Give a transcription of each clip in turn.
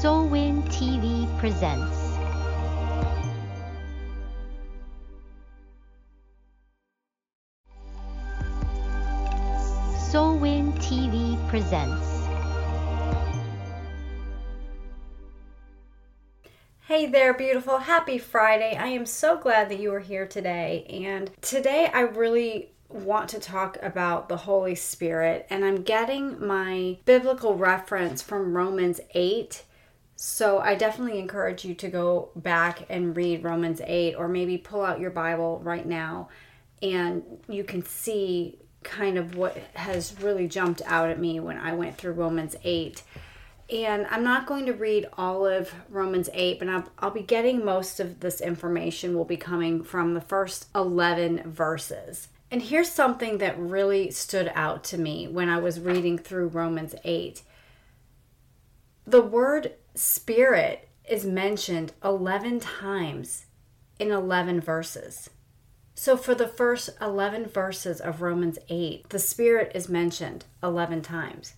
Solwin TV presents. Solwin TV presents. Hey there, beautiful. Happy Friday. I am so glad that you are here today. And today I really want to talk about the Holy Spirit. And I'm getting my biblical reference from Romans 8. So I definitely encourage you to go back and read Romans 8 or maybe pull out your Bible right now and you can see kind of what has really jumped out at me when I went through Romans 8. And I'm not going to read all of Romans 8, but I'll, I'll, be getting most of this information will be coming from the first 11 verses. And here's something that really stood out to me when I was reading through Romans 8. The word spirit is mentioned 11 times in 11 verses. So, for the first 11 verses of Romans 8, the Spirit is mentioned 11 times.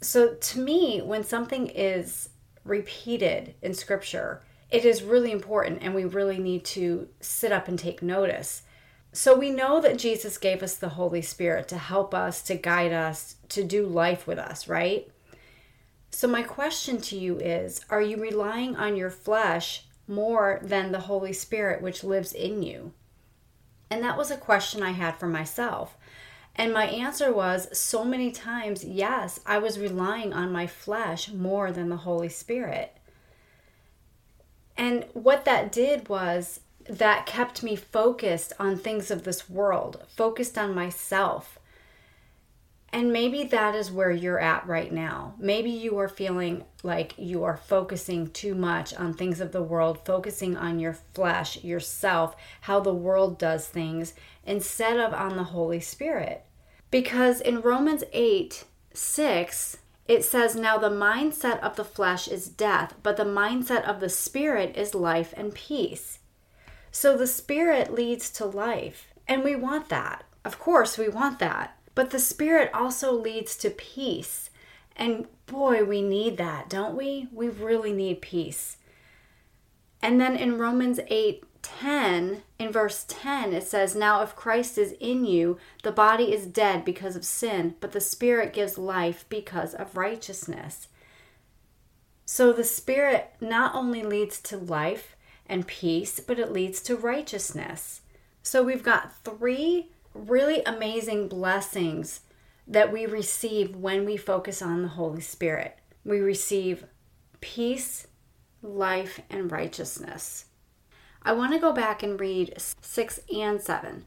So, to me, when something is repeated in Scripture, it is really important and we really need to sit up and take notice. So, we know that Jesus gave us the Holy Spirit to help us, to guide us, to do life with us, right? So, my question to you is Are you relying on your flesh more than the Holy Spirit, which lives in you? And that was a question I had for myself. And my answer was so many times, yes, I was relying on my flesh more than the Holy Spirit. And what that did was that kept me focused on things of this world, focused on myself, and maybe that is where you're at right now. Maybe you are feeling like you are focusing too much on things of the world, focusing on your flesh, yourself, how the world does things, instead of on the Holy Spirit. Because in Romans 8 6, it says, Now the mindset of the flesh is death, but the mindset of the spirit is life and peace. So the spirit leads to life, and we want that. Of course, we want that. But the Spirit also leads to peace. And boy, we need that, don't we? We really need peace. And then in Romans 8 10, in verse 10, it says, Now if Christ is in you, the body is dead because of sin, but the Spirit gives life because of righteousness. So the Spirit not only leads to life and peace, but it leads to righteousness. So we've got three really amazing blessings that we receive when we focus on the Holy Spirit. We receive peace, life, and righteousness. I want to go back and read 6 and 7.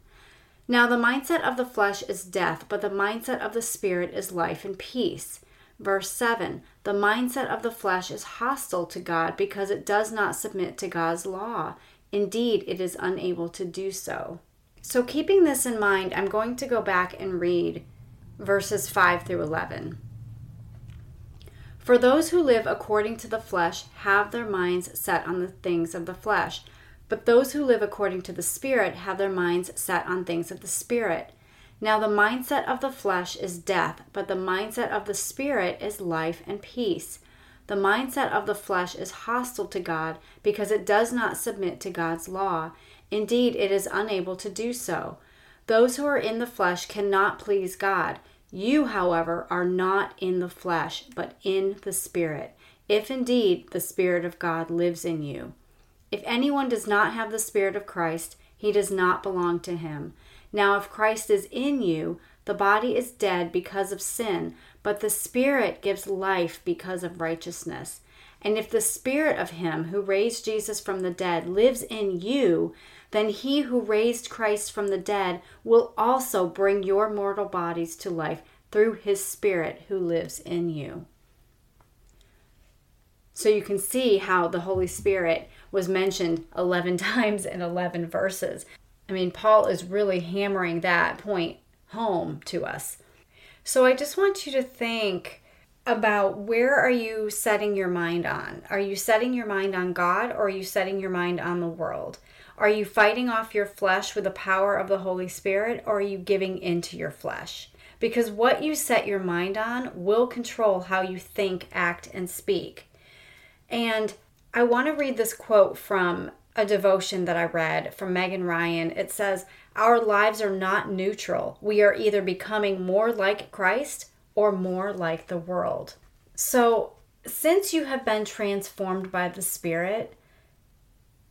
Now, the mindset of the flesh is death, but the mindset of the spirit is life and peace. Verse 7 The mindset of the flesh is hostile to God because it does not submit to God's law. Indeed, it is unable to do so. So, keeping this in mind, I'm going to go back and read verses 5 through 11. For those who live according to the flesh have their minds set on the things of the flesh, but those who live according to the Spirit have their minds set on things of the Spirit. Now, the mindset of the flesh is death, but the mindset of the Spirit is life and peace. The mindset of the flesh is hostile to God because it does not submit to God's law. Indeed, it is unable to do so. Those who are in the flesh cannot please God. You, however, are not in the flesh, but in the Spirit, if indeed the Spirit of God lives in you. If anyone does not have the Spirit of Christ, he does not belong to him. Now, if Christ is in you, the body is dead because of sin, but the Spirit gives life because of righteousness. And if the Spirit of Him who raised Jesus from the dead lives in you, then he who raised Christ from the dead will also bring your mortal bodies to life through his Spirit who lives in you. So you can see how the Holy Spirit was mentioned 11 times in 11 verses. I mean, Paul is really hammering that point home to us. So I just want you to think about where are you setting your mind on? Are you setting your mind on God or are you setting your mind on the world? Are you fighting off your flesh with the power of the Holy Spirit or are you giving into your flesh? Because what you set your mind on will control how you think, act, and speak. And I want to read this quote from a devotion that I read from Megan Ryan. It says, Our lives are not neutral. We are either becoming more like Christ or more like the world. So, since you have been transformed by the Spirit,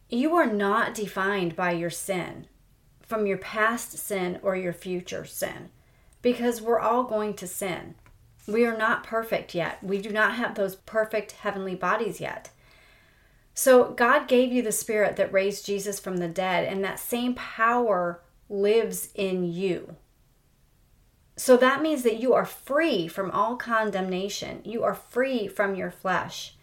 you are not defined by your sin, from your past sin or your future sin, because we're all going to sin. We are not perfect yet. We do not have those perfect heavenly bodies yet. So, God gave you the Spirit that raised Jesus from the dead, and that same power lives in you. So, that means that you are free from all condemnation. You are free from your flesh.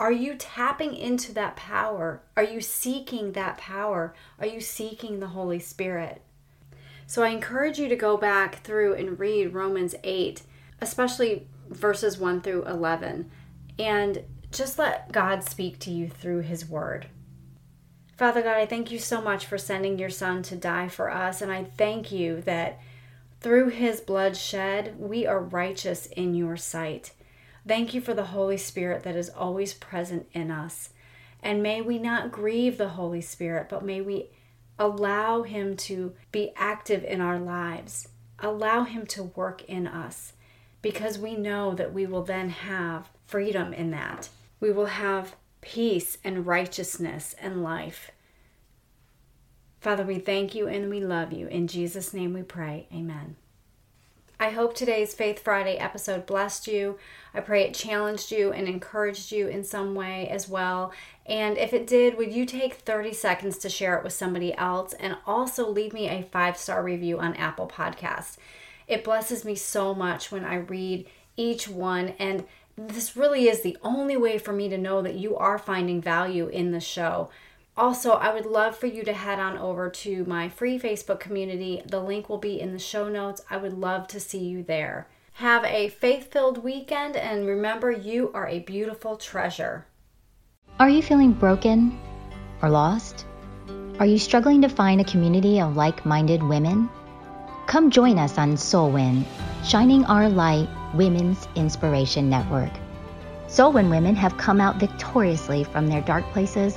Are you tapping into that power? Are you seeking that power? Are you seeking the Holy Spirit? So, I encourage you to go back through and read Romans 8, especially verses 1 through 11, and just let God speak to you through His Word. Father God, I thank you so much for sending your Son to die for us, and I thank you that through His blood shed, we are righteous in your sight. Thank you for the Holy Spirit that is always present in us. And may we not grieve the Holy Spirit, but may we allow Him to be active in our lives. Allow Him to work in us because we know that we will then have freedom in that we will have peace and righteousness and life. Father, we thank you and we love you. In Jesus' name we pray. Amen. I hope today's Faith Friday episode blessed you. I pray it challenged you and encouraged you in some way as well. And if it did, would you take 30 seconds to share it with somebody else and also leave me a five star review on Apple Podcasts? It blesses me so much when I read each one and this really is the only way for me to know that you are finding value in the show. Also, I would love for you to head on over to my free Facebook community. The link will be in the show notes. I would love to see you there. Have a faith filled weekend and remember, you are a beautiful treasure. Are you feeling broken or lost? Are you struggling to find a community of like minded women? Come join us on Solwin, Shining Our Light Women's Inspiration Network. Solwin women have come out victoriously from their dark places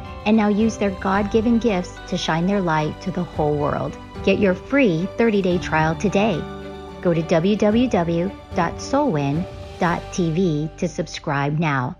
and now use their God given gifts to shine their light to the whole world. Get your free 30 day trial today. Go to www.solwin.tv to subscribe now.